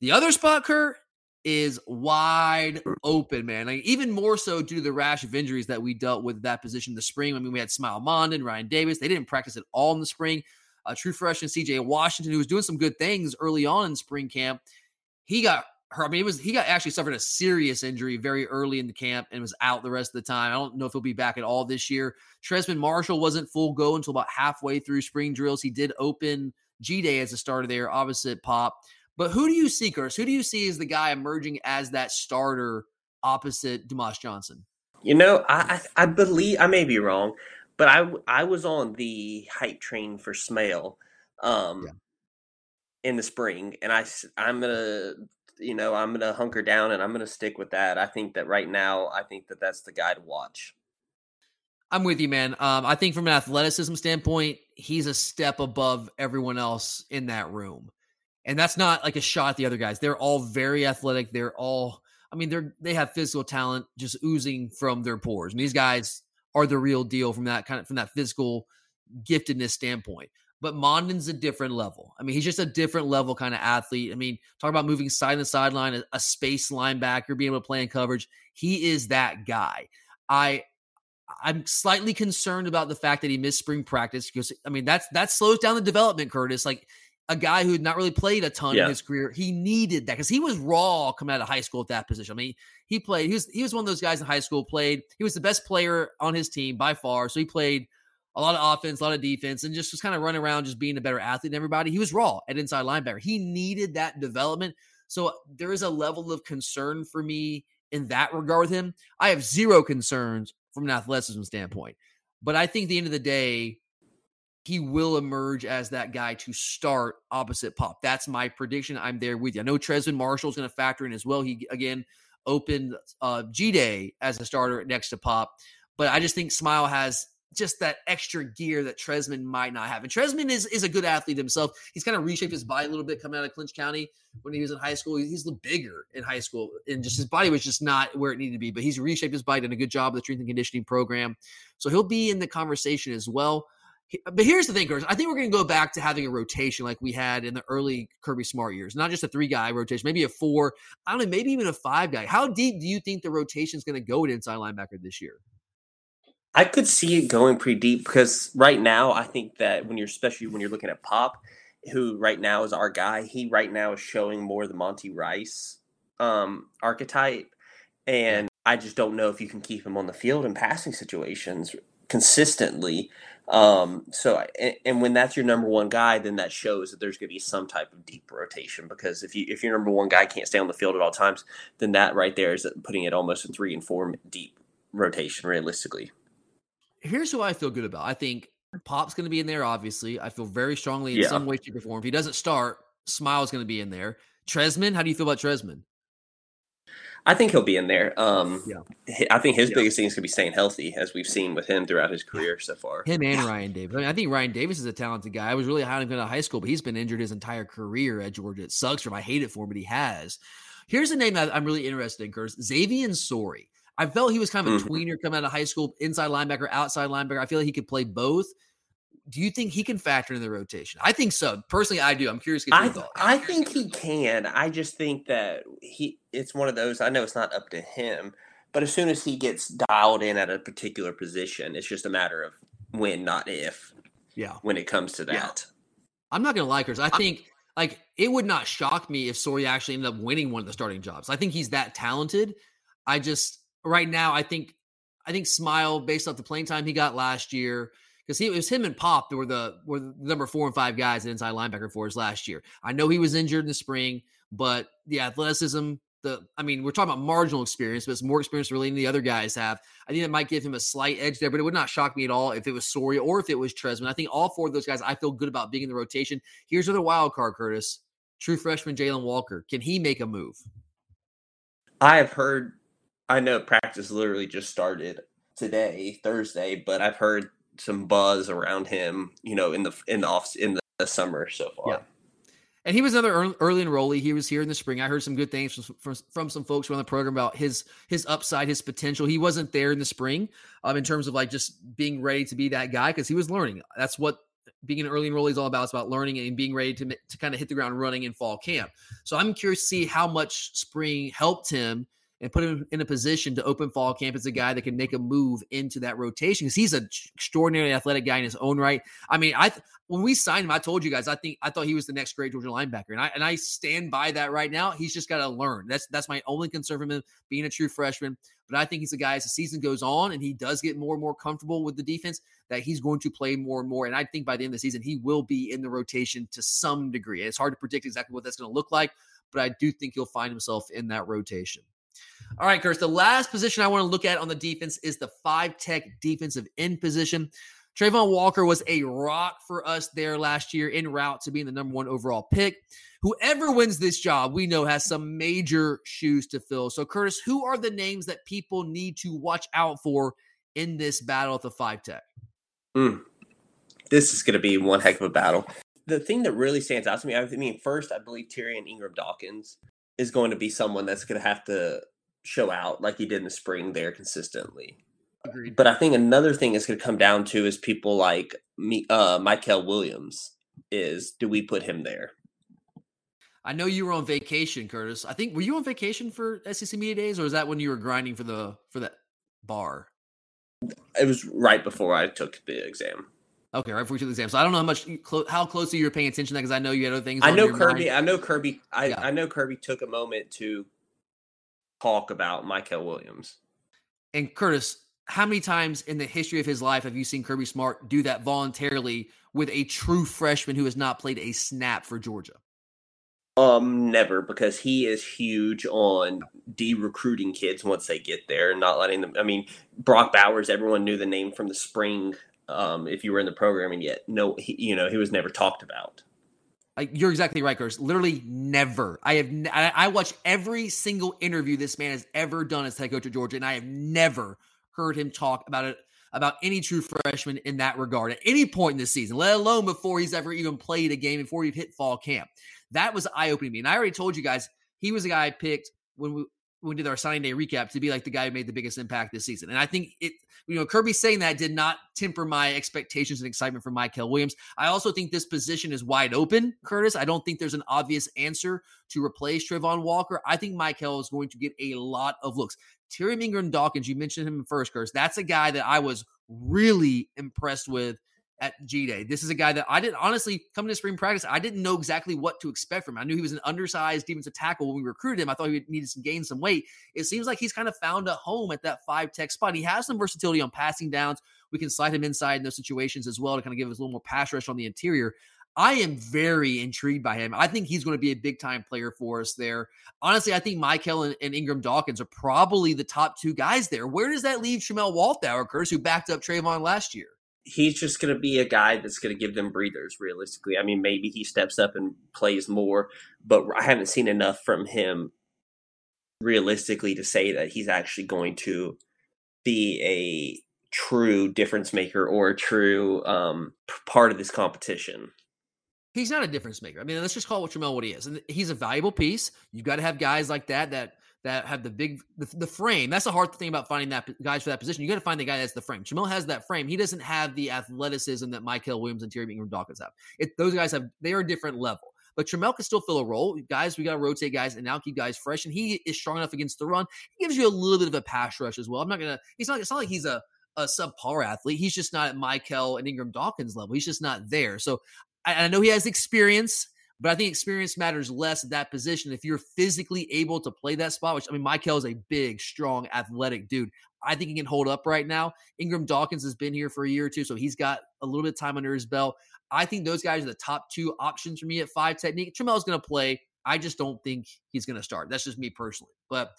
the other spot, Kurt, is wide open, man. Like even more so due to the rash of injuries that we dealt with that position in the spring. I mean, we had Smael Mondon, Ryan Davis. They didn't practice at all in the spring. Uh, true freshman CJ Washington, who was doing some good things early on in spring camp, he got hurt. I mean, it was he got actually suffered a serious injury very early in the camp and was out the rest of the time. I don't know if he'll be back at all this year. Trezmen Marshall wasn't full go until about halfway through spring drills. He did open G Day as a starter there, opposite Pop. But who do you see, Curtis? Who do you see as the guy emerging as that starter opposite Dumas Johnson? You know, I, I, believe I may be wrong, but I I was on the hype train for Smael um, yeah. in the spring, and I I'm gonna you know I'm gonna hunker down and I'm gonna stick with that. I think that right now I think that that's the guy to watch. I'm with you, man. Um, I think from an athleticism standpoint, he's a step above everyone else in that room. And that's not like a shot at the other guys. They're all very athletic. They're all, I mean, they're they have physical talent just oozing from their pores. And these guys are the real deal from that kind of from that physical giftedness standpoint. But Mondon's a different level. I mean, he's just a different level kind of athlete. I mean, talk about moving side to sideline, a, a space linebacker, being able to play in coverage. He is that guy. I I'm slightly concerned about the fact that he missed spring practice because I mean that's that slows down the development, Curtis. Like a guy who had not really played a ton yeah. in his career. He needed that because he was raw coming out of high school at that position. I mean, he played. He was he was one of those guys in high school. Played. He was the best player on his team by far. So he played a lot of offense, a lot of defense, and just was kind of running around, just being a better athlete than everybody. He was raw at inside linebacker. He needed that development. So there is a level of concern for me in that regard with him. I have zero concerns from an athleticism standpoint, but I think the end of the day, he will emerge as that guy to start opposite Pop. That's my prediction. I'm there with you. I know Trezmen Marshall is going to factor in as well. He again opened uh, G Day as a starter next to Pop, but I just think Smael has just that extra gear that Trezmen might not have. And Trezmen is is a good athlete himself. He's kind of reshaped his body a little bit coming out of Clinch County when he was in high school. He's bigger in high school, and just his body was just not where it needed to be. But he's reshaped his body, done a good job with the strength and conditioning program, so he'll be in the conversation as well. But here's the thing, Chris. I think we're going to go back to having a rotation like we had in the early Kirby Smart years, not just a three guy rotation, maybe a four, I don't know, maybe even a five guy. How deep do you think the rotation is going to go at inside linebacker this year? I could see it going pretty deep because right now, I think that when you're, especially when you're looking at Pop, who right now is our guy, he right now is showing more the Monty Rice um, archetype. And I just don't know if you can keep him on the field in passing situations consistently. Um, so, and, and, when that's your number one guy, then that shows that there's going to be some type of deep rotation. Because if you if your number one guy can't stay on the field at all times, then that right there is putting it almost a three and four deep rotation realistically. Here's who I feel good about. I think Pop's going to be in there. Obviously, I feel very strongly in yeah. some way, shape, or form. If he doesn't start, Smael's going to be in there. Trezmen, how do you feel about Trezmen? I think he'll be in there. Um, yeah. I think his yeah. biggest thing is going to be staying healthy, as we've seen with him throughout his career so far. Him and Rian Davis. I, mean, I think Rian Davis is a talented guy. I was really high on him in high school, but he's been injured his entire career at Georgia. It sucks for him. I hate it for him, but he has. Here's a name that I'm really interested in, Curtis. Xavian Sorey. I felt he was kind of a mm-hmm. tweener coming out of high school, inside linebacker, outside linebacker. I feel like he could play both do you think he can factor in the rotation? I think so. Personally, I do. I'm curious. I, I think he can. I just think that he. It's one of those. I know it's not up to him, but as soon as he gets dialed in at a particular position, it's just a matter of when, not if. Yeah. When it comes to that, yeah. I'm not gonna like her. I think like it would not shock me if Sorey actually ended up winning one of the starting jobs. I think he's that talented. I just right now, I think I think Smael, based off the playing time he got last year because he it was him and Pop that were the were the number four and five guys at inside linebacker for us last year. I know he was injured in the spring, but the athleticism, the I mean, we're talking about marginal experience, but it's more experience really than the other guys have. I think it might give him a slight edge there, but it would not shock me at all if it was Sorey or if it was Trezmen. I think all four of those guys I feel good about being in the rotation. Here's another wild card, Curtis. True freshman Jalon Walker. Can he make a move? I have heard I know practice literally just started today, Thursday, but I've heard some buzz around him, you know, in the in the off in the summer so far. Yeah. And he was another early enrollee. He was here in the spring. I heard some good things from, from, from some folks on the program about his his upside, his potential. He wasn't there in the spring um, in terms of like just being ready to be that guy because he was learning. That's what being an early enrollee is all about. It's about learning and being ready to to kind of hit the ground running in fall camp. So I'm curious to see how much spring helped him and put him in a position to open fall camp as a guy that can make a move into that rotation because he's an extraordinarily athletic guy in his own right. I mean, I when we signed him, I told you guys I think I thought he was the next great Georgia linebacker, and I and I stand by that right now. He's just got to learn. That's that's my only concern from him being a true freshman. But I think he's a guy as the season goes on and he does get more and more comfortable with the defense that he's going to play more and more. And I think by the end of the season he will be in the rotation to some degree. It's hard to predict exactly what that's going to look like, but I do think he'll find himself in that rotation. All right, Curtis. The last position I want to look at on the defense is the five tech defensive end position. Travon Walker was a rock for us there last year en route to being the number one overall pick. Whoever wins this job, we know has some major shoes to fill. So, Curtis, who are the names that people need to watch out for in this battle at the five tech? Mm. This is going to be one heck of a battle. The thing that really stands out to me, I mean, first, I believe Tyrion Ingram Dawkins is going to be someone that's going to have to show out like he did in the spring there consistently. Agreed. But I think another thing is going to come down to is people like me, uh, Mykel Williams. Is do we put him there? I know you were on vacation, Curtis. I think were you on vacation for SEC Media Days, or is that when you were grinding for the for that bar? It was right before I took the exam. Okay, right before you took the exam. So I don't know how much how closely you're paying attention to that because I know you had other things. I know Kirby. Mind. I know Kirby. I, yeah. I know Kirby took a moment to talk about Mykel Williams. And Curtis, how many times in the history of his life have you seen Kirby Smart do that voluntarily with a true freshman who has not played a snap for Georgia? Um, never because he is huge on de-recruiting kids once they get there and not letting them. I mean, Brock Bowers, everyone knew the name from the spring. Um, if you were in the program, and yet no, he, you know, he was never talked about. You're exactly right, Curtis. Literally never. I have. I, watch every single interview this man has ever done as head coach of Georgia, and I have never heard him talk about it about any true freshman in that regard at any point in the season, let alone before he's ever even played a game, before he hit fall camp. That was eye opening to me. And I already told you guys he was a guy I picked when we we did our signing day recap to be like the guy who made the biggest impact this season. And I think it, you know, Kirby saying that did not temper my expectations and excitement for Mykel Williams. I also think this position is wide open, Curtis. I don't think there's an obvious answer to replace Travon Walker. I think Mykel is going to get a lot of looks. Terry Ingram Dawkins, you mentioned him first, Curtis. That's a guy that I was really impressed with at G Day. This is a guy that I didn't honestly come to spring practice. I didn't know exactly what to expect from him. I knew he was an undersized defensive tackle when we recruited him. I thought he needed to gain some weight. It seems like he's kind of found a home at that five tech spot. He has some versatility on passing downs. We can slide him inside in those situations as well to kind of give us a little more pass rush on the interior. I am very intrigued by him. I think he's going to be a big time player for us there. Honestly, I think Mykel and, and, Ingram Dawkins are probably the top two guys there. Where does that leave Tramel Walthour, Curtis, who backed up Travon last year? He's just going to be a guy that's going to give them breathers, realistically. I mean, maybe he steps up and plays more, but I haven't seen enough from him realistically to say that he's actually going to be a true difference maker or a true um, part of this competition he's not a difference maker. I mean, let's just call it Tramel what he is. And he's a valuable piece. You've got to have guys like that that that have the big the, the, frame. That's the hard thing about finding that guys for that position. You got to find the guy that's the frame. Tramel has that frame. He doesn't have the athleticism that Mykel Williams and Terry Ingram Dawkins have. It, those guys have they are a different level. But Tramel can still fill a role. Guys, we got to rotate guys and now keep guys fresh. And he is strong enough against the run. He gives you a little bit of a pass rush as well. I'm not gonna. He's not. It's not like he's a a subpar athlete. He's just not at Mykel and Ingram Dawkins level. He's just not there. So I, I know he has experience, but I think experience matters less at that position. If you're physically able to play that spot, which I mean, Mykel is a big, strong, athletic dude. I think he can hold up right now. Ingram Dawkins has been here for a year or two, so he's got a little bit of time under his belt. I think those guys are the top two options for me at five technique. Tramel's going to play. I just don't think he's going to start. That's just me personally. But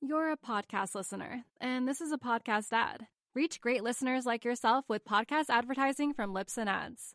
you're a podcast listener, and this is a podcast ad. Reach great listeners like yourself with podcast advertising from Libsyn Ads.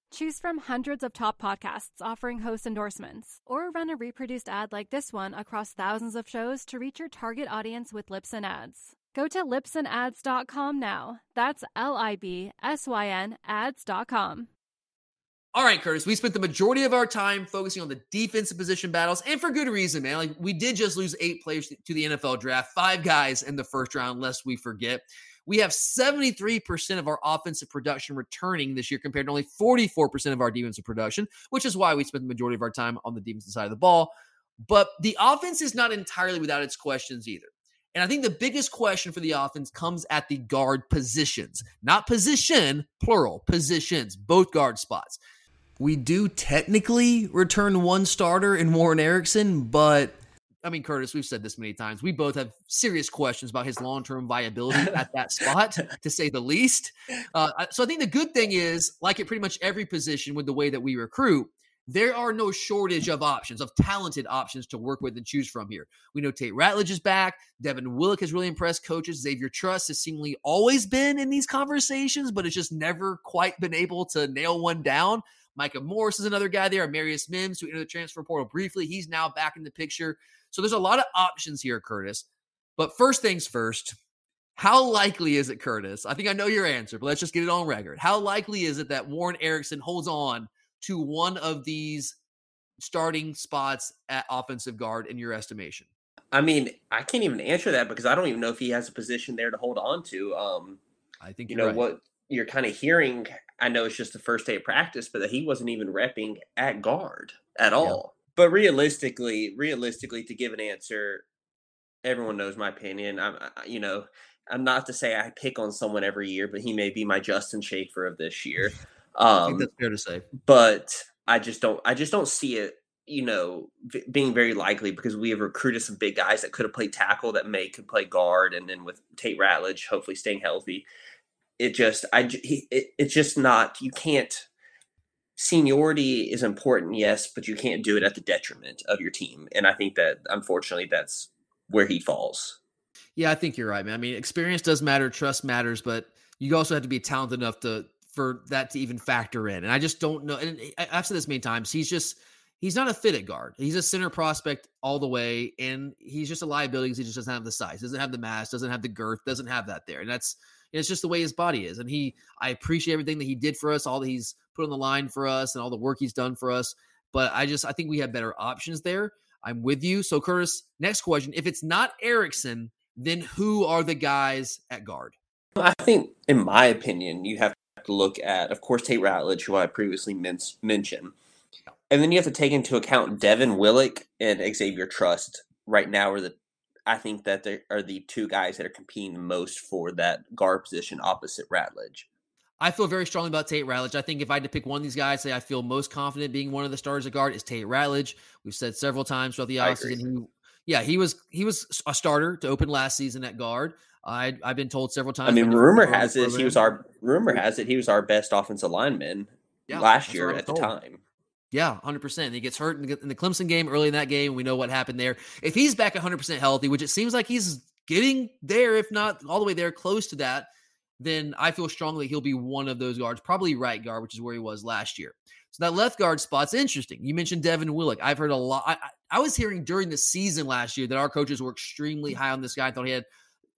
Choose from hundreds of top podcasts offering host endorsements, or run a reproduced ad like this one across thousands of shows to reach your target audience with Libsyn Ads. Go to libsynads.com now. That's L I B S Y N ads.com. All right, Curtis, we spent the majority of our time focusing on the defensive position battles, and for good reason, man. Like, we did just lose eight players to the NFL draft, five guys in the first round, lest we forget. We have 73% of our offensive production returning this year compared to only 44% of our defensive production, which is why we spent the majority of our time on the defensive side of the ball. But the offense is not entirely without its questions either. And I think the biggest question for the offense comes at the guard positions, not position, plural, positions, both guard spots. We do technically return one starter in Warren Ericson, but I mean, Curtis, we've said this many times. We both have serious questions about his long term viability at that spot, to say the least. Uh, so I think the good thing is, like at pretty much every position with the way that we recruit, there are no shortage of options, of talented options to work with and choose from here. We know Tate Ratledge is back. Devin Willock has really impressed coaches. Xavier Truss has seemingly always been in these conversations, but it's just never quite been able to nail one down. Micah Morris is another guy there. Marius Mims, who entered the transfer portal briefly, he's now back in the picture. So there's a lot of options here, Curtis. But first things first, how likely is it, Curtis? I think I know your answer, but let's just get it on record. How likely is it that Warren Ericson holds on to one of these starting spots at offensive guard in your estimation? I mean, I can't even answer that because I don't even know if he has a position there to hold on to. Um, I think you know right. what you're kind of hearing. I know it's just the first day of practice, but that he wasn't even repping at guard at all. Yeah. But realistically, realistically, to give an answer, everyone knows my opinion. I'm, you know, I'm not to say I pick on someone every year, but he may be my Justin Shaffer of this year. Um, I think Um, that's fair to say. but I just don't. I just don't see it. You know, v- being very likely because we have recruited some big guys that could have played tackle that may could play guard, and then with Tate Ratledge hopefully staying healthy, it just I he, it, it's just not. You can't. Seniority is important, yes, but you can't do it at the detriment of your team, and I think that unfortunately that's where he falls. Yeah, I think you're right, man. I mean, experience does matter, trust matters, but you also have to be talented enough to for that to even factor in. And I just don't know. And I've said this many times. He's just he's not a fit at guard. He's a center prospect all the way, and he's just a liability because he just doesn't have the size, doesn't have the mass, doesn't have the girth, doesn't have that there. And that's it's just the way his body is. And he, I appreciate everything that he did for us, all that he's put on the line for us, and all the work he's done for us. But I just I think we have better options there. I'm with you. So Curtis, next question: If it's not Ericson, then who are the guys at guard? I think, in my opinion, you have to look at, of course, Tate Ratledge, who I previously men- mentioned, and then you have to take into account Devin Willock and Xavier Truss. Right now, are the I think that they are the two guys that are competing the most for that guard position opposite Ratledge. I feel very strongly about Tate Ratledge. I think if I had to pick one of these guys, say I feel most confident being one of the stars at guard is Tate Ratledge. We've said several times throughout the offseason. He, yeah, he was he was a starter to open last season at guard. I I've been told several times. I mean, rumor grow on the has it he was our rumor has it he was our best offensive lineman Yeah, last year at the time. Yeah, 100%. He gets hurt in the, Clemson game early in that game. We know what happened there. If he's back 100% healthy, which it seems like he's getting there, if not all the way there, close to that, then I feel strongly he'll be one of those guards, probably right guard, which is where he was last year. So that left guard spot's interesting. You mentioned Devin Willock. I've heard a lot. I, I- I was hearing during the season last year that our coaches were extremely mm. high on this guy. I thought he had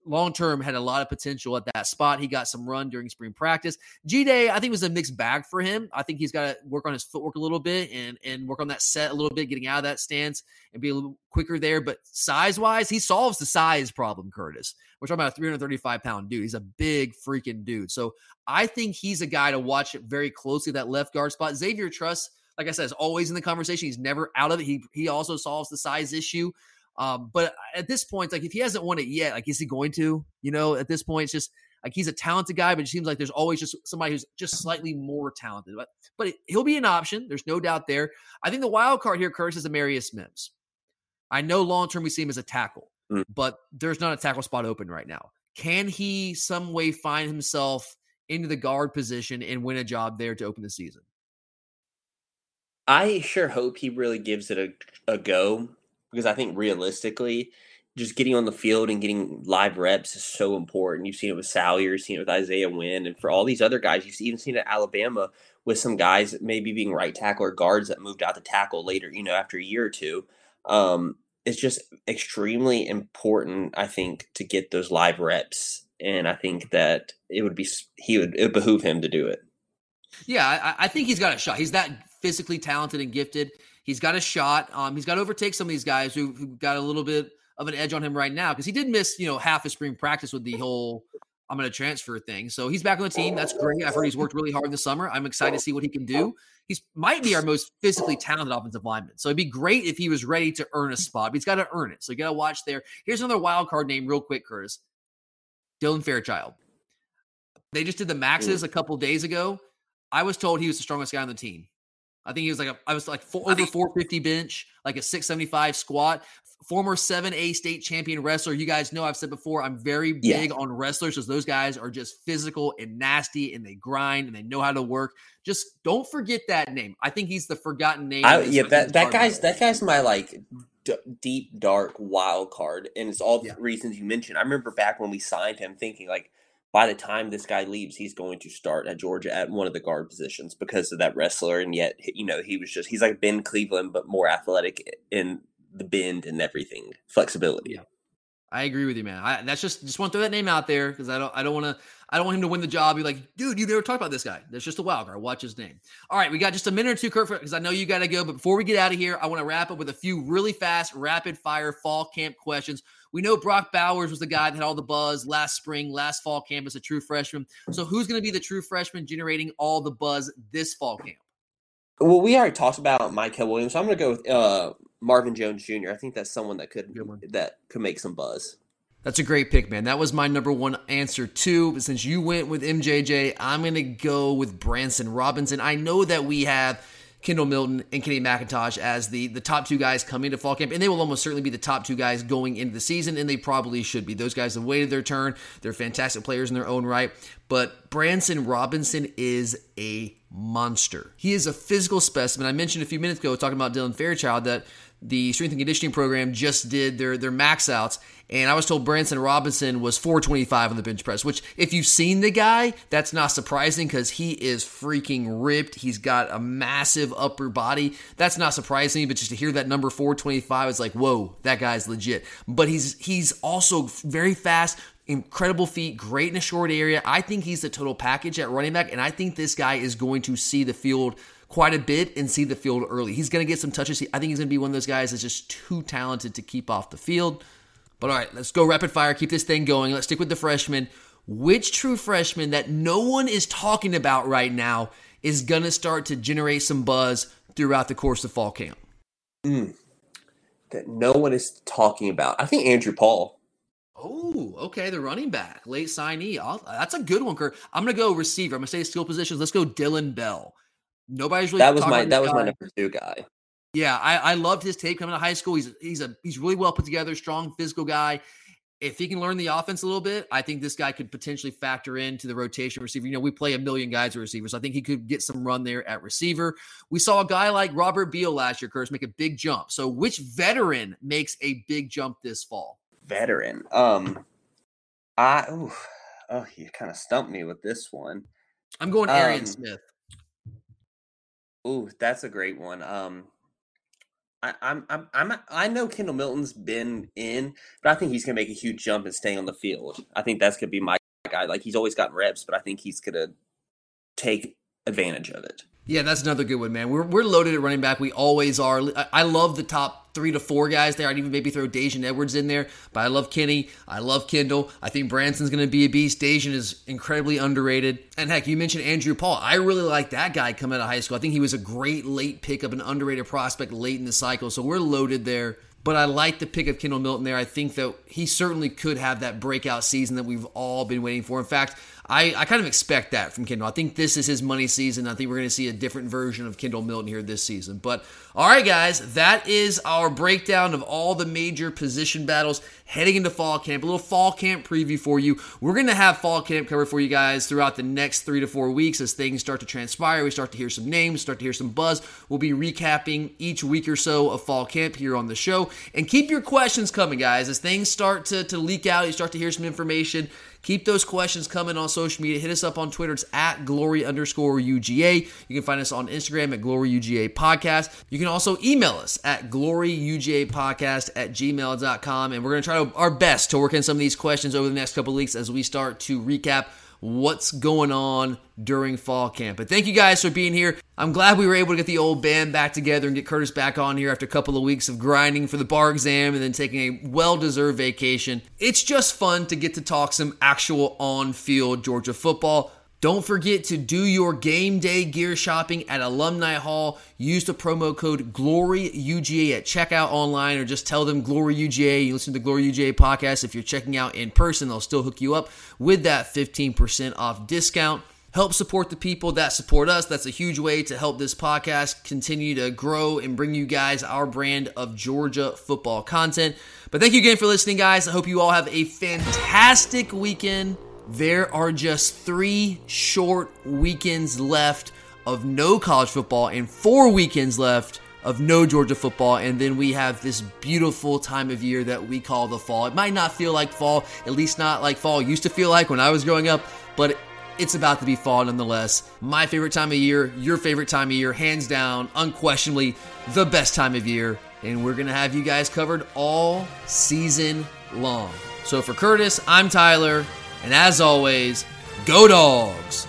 long term had a lot of potential at that spot. He got some run during spring practice. G Day, I think was a mixed bag for him. I think he's got to work on his footwork a little bit and and work on that set a little bit, getting out of that stance and be a little quicker there. But size wise, he solves the size problem. Curtis, we're talking about a 335 pound dude. He's a big freaking dude. So I think he's a guy to watch very closely. That left guard spot, Xavier Truss. Like I said, is always in the conversation. He's never out of it. He he also solves the size issue. Um, but at this point, like if he hasn't won it yet, like is he going to? You know, at this point, it's just Like he's a talented guy, but it seems like there's always just somebody who's just slightly more talented. But but he'll be an option. There's no doubt there. I think the wild card here, Curtis, is Amarius Mims. I know long term we see him as a tackle, Mm. but there's not a tackle spot open right now. Can he some way find himself into the guard position and win a job there to open the season? I sure hope he really gives it a, a go because I think realistically, just getting on the field and getting live reps is so important. You've seen it with Salyer, you've seen it with Isaiah Wynn, and for all these other guys, you've even seen it at Alabama with some guys maybe being right tackle or guards that moved out to tackle later, you know, after a year or two. Um, it's just extremely important, I think, to get those live reps. And I think that it would be he would it would behoove him to do it. Yeah, I, I think he's got a shot. He's that physically talented and gifted. He's got a shot. Um, he's got to overtake some of these guys who, who got a little bit of an edge on him right now because he did miss, you know, half his spring practice with the whole I'm going to transfer thing. So he's back on the team. That's great. I've heard he's worked really hard in the summer. I'm excited to see what he can do. He's might be our most physically talented offensive lineman. So it'd be great if he was ready to earn a spot, but he's got to earn it. So you got to watch there. Here's another wild card name, real quick, Curtis. Dylan Fairchild. They just did the maxes a couple days ago. I was told he was the strongest guy on the team. I think he was like a, I was like four, over 450 bench, like a 675 squat. Former 7A state champion wrestler. You guys know I've said before, I'm very Yeah. big on wrestlers because those guys are just physical and nasty and they grind and they know how to work. Just don't forget that name. I think he's the forgotten name. I, yeah, that that guy's that guy's my like d- deep dark wild card, and it's all the Yeah. reasons you mentioned. I remember back when we signed him, thinking like, by the time this guy leaves, he's going to start at Georgia at one of the guard positions because of that wrestler, and yet you know he was just he's like Ben Cleveland, but more athletic in the bend and everything, flexibility. Yeah. I agree with you, man. I, that's just just want to throw that name out there because I don't I don't want to I don't want him to win the job. Be like, dude, you never talked about this guy. That's just a wild card. Watch his name. All right, we got just a minute or two, Kurt, because I know you got to go. But before we get out of here, I want to wrap up with a few really fast, rapid fire fall camp questions. We know Brock Bowers was the guy that had all the buzz last spring, last fall camp as a true freshman. So who's going to be the true freshman generating all the buzz this fall camp? Well, we already talked about Mykel Williams, so I'm going to go with uh, Marvin Jones Jr. I think that's someone that could that could make some buzz. That's a great pick, man. That was my number one answer too. But since you went with MJJ, I'm going to go with Branson Robinson. I know that we have Kendall Milton and Kenny McIntosh as the the top two guys coming to fall camp, and they will almost certainly be the top two guys going into the season, and they probably should be. Those guys have waited their turn. They're fantastic players in their own right. But Branson Robinson is a monster. He is a physical specimen. I mentioned a few minutes ago talking about Dylan Fairchild that the strength and conditioning program just did their their max outs, and I was told Branson Robinson was 425 on the bench press. Which, if you've seen the guy, that's not surprising because he is freaking ripped. He's got a massive upper body. That's not surprising, but just to hear that number 425 is like, whoa, that guy's legit. But he's he's also very fast. Incredible feet, great in a short area. I think he's the total package at running back, and I think this guy is going to see the field quite a bit and see the field early. He's going to get some touches. I think he's going to be one of those guys that's just too talented to keep off the field. But all right, let's go rapid fire. Keep this thing going. Let's stick with the freshman. Which true freshman that no one is talking about right now is going to start to generate some buzz throughout the course of fall camp? Hmm. That no one is talking about. I think Andrew Paul. Oh, okay. The running back, late signee. I'll, that's a good one, Kurt. I'm going to go receiver. I'm going to say skill positions. Let's go Dillon Bell. Nobody's really That was my that was my number two guy. Yeah, I, I loved his tape coming to high school. He's he's a he's really well put together, strong physical guy. If he can learn the offense a little bit, I think this guy could potentially factor into the rotation receiver. You know, we play a million guys at receiver, so I think he could get some run there at receiver. We saw a guy like Robert Beal last year, Curtis, make a big jump. So, which veteran makes a big jump this fall? Veteran. Um, I ooh, oh you kind of stumped me with this one. I'm going Arian Um, Smith. Ooh, that's a great one. Um, I, I'm, I'm, I'm, I know Kendall Milton's been in, but I think he's gonna make a huge jump and staying on the field. I think that's gonna be my guy. Like he's always gotten reps, but I think he's gonna take advantage of it. Yeah, that's another good one, man. We're, we're loaded at running back. We always are. I, love the top three to four guys there. I'd even maybe throw Daijun Edwards in there, but I love Kenny. I love Kendall. I think Branson's going to be a beast. Daijun is incredibly underrated. And heck, you mentioned Andrew Paul. I really like that guy coming out of high school. I think he was a great late pickup, an underrated prospect late in the cycle. So we're loaded there but I like the pick of Kendall Milton there. I think that he certainly could have that breakout season that we've all been waiting for. In fact, I, I kind of expect that from Kendall. I think this is his money season. I think we're going to see a different version of Kendall Milton here this season. But all right, guys, that is our breakdown of all the major position battles heading into fall camp. A little fall camp preview for you. We're going to have fall camp covered for you guys throughout the next three to four weeks as things start to transpire. We start to hear some names, start to hear some buzz. We'll be recapping each week or so of fall camp here on the show. And keep your questions coming, guys, as things start to, to leak out. You start to hear some information. Keep those questions coming on social media. Hit us up on Twitter. It's at glory underscore UGA. You can find us on Instagram at glory UGA podcast. You can also email us at glory UGA podcast at gmail.com. And we're going to try our best to work in some of these questions over the next couple weeks as we start to recap what's going on during fall camp. But thank you guys for being here. I'm glad we were able to get the old band back together and get Curtis back on here after a couple of weeks of grinding for the bar exam and then taking a well deserved vacation. It's just fun to get to talk some actual on field Georgia football. Don't forget to do your game day gear shopping at Alumni Hall. Use the promo code GLORYUGA at checkout online or just tell them Glory UGA. You listen to the Glory UGA podcast. If you're checking out in person, they'll still hook you up with that 15% off discount. Help support the people that support us. That's a huge way to help this podcast continue to grow and bring you guys our brand of Georgia football content. But thank you again for listening, guys. I hope you all have a fantastic weekend. There are just three short weekends left of no college football and four weekends left of no Georgia football. And then we have this beautiful time of year that we call the fall. It might not feel like fall, at least not like fall used to feel like when I was growing up, but it's about to be fall nonetheless. My favorite time of year, your favorite time of year, hands down, unquestionably the best time of year. And we're going to have you guys covered all season long. So for Curtis, I'm Tyler. And as always, go dogs!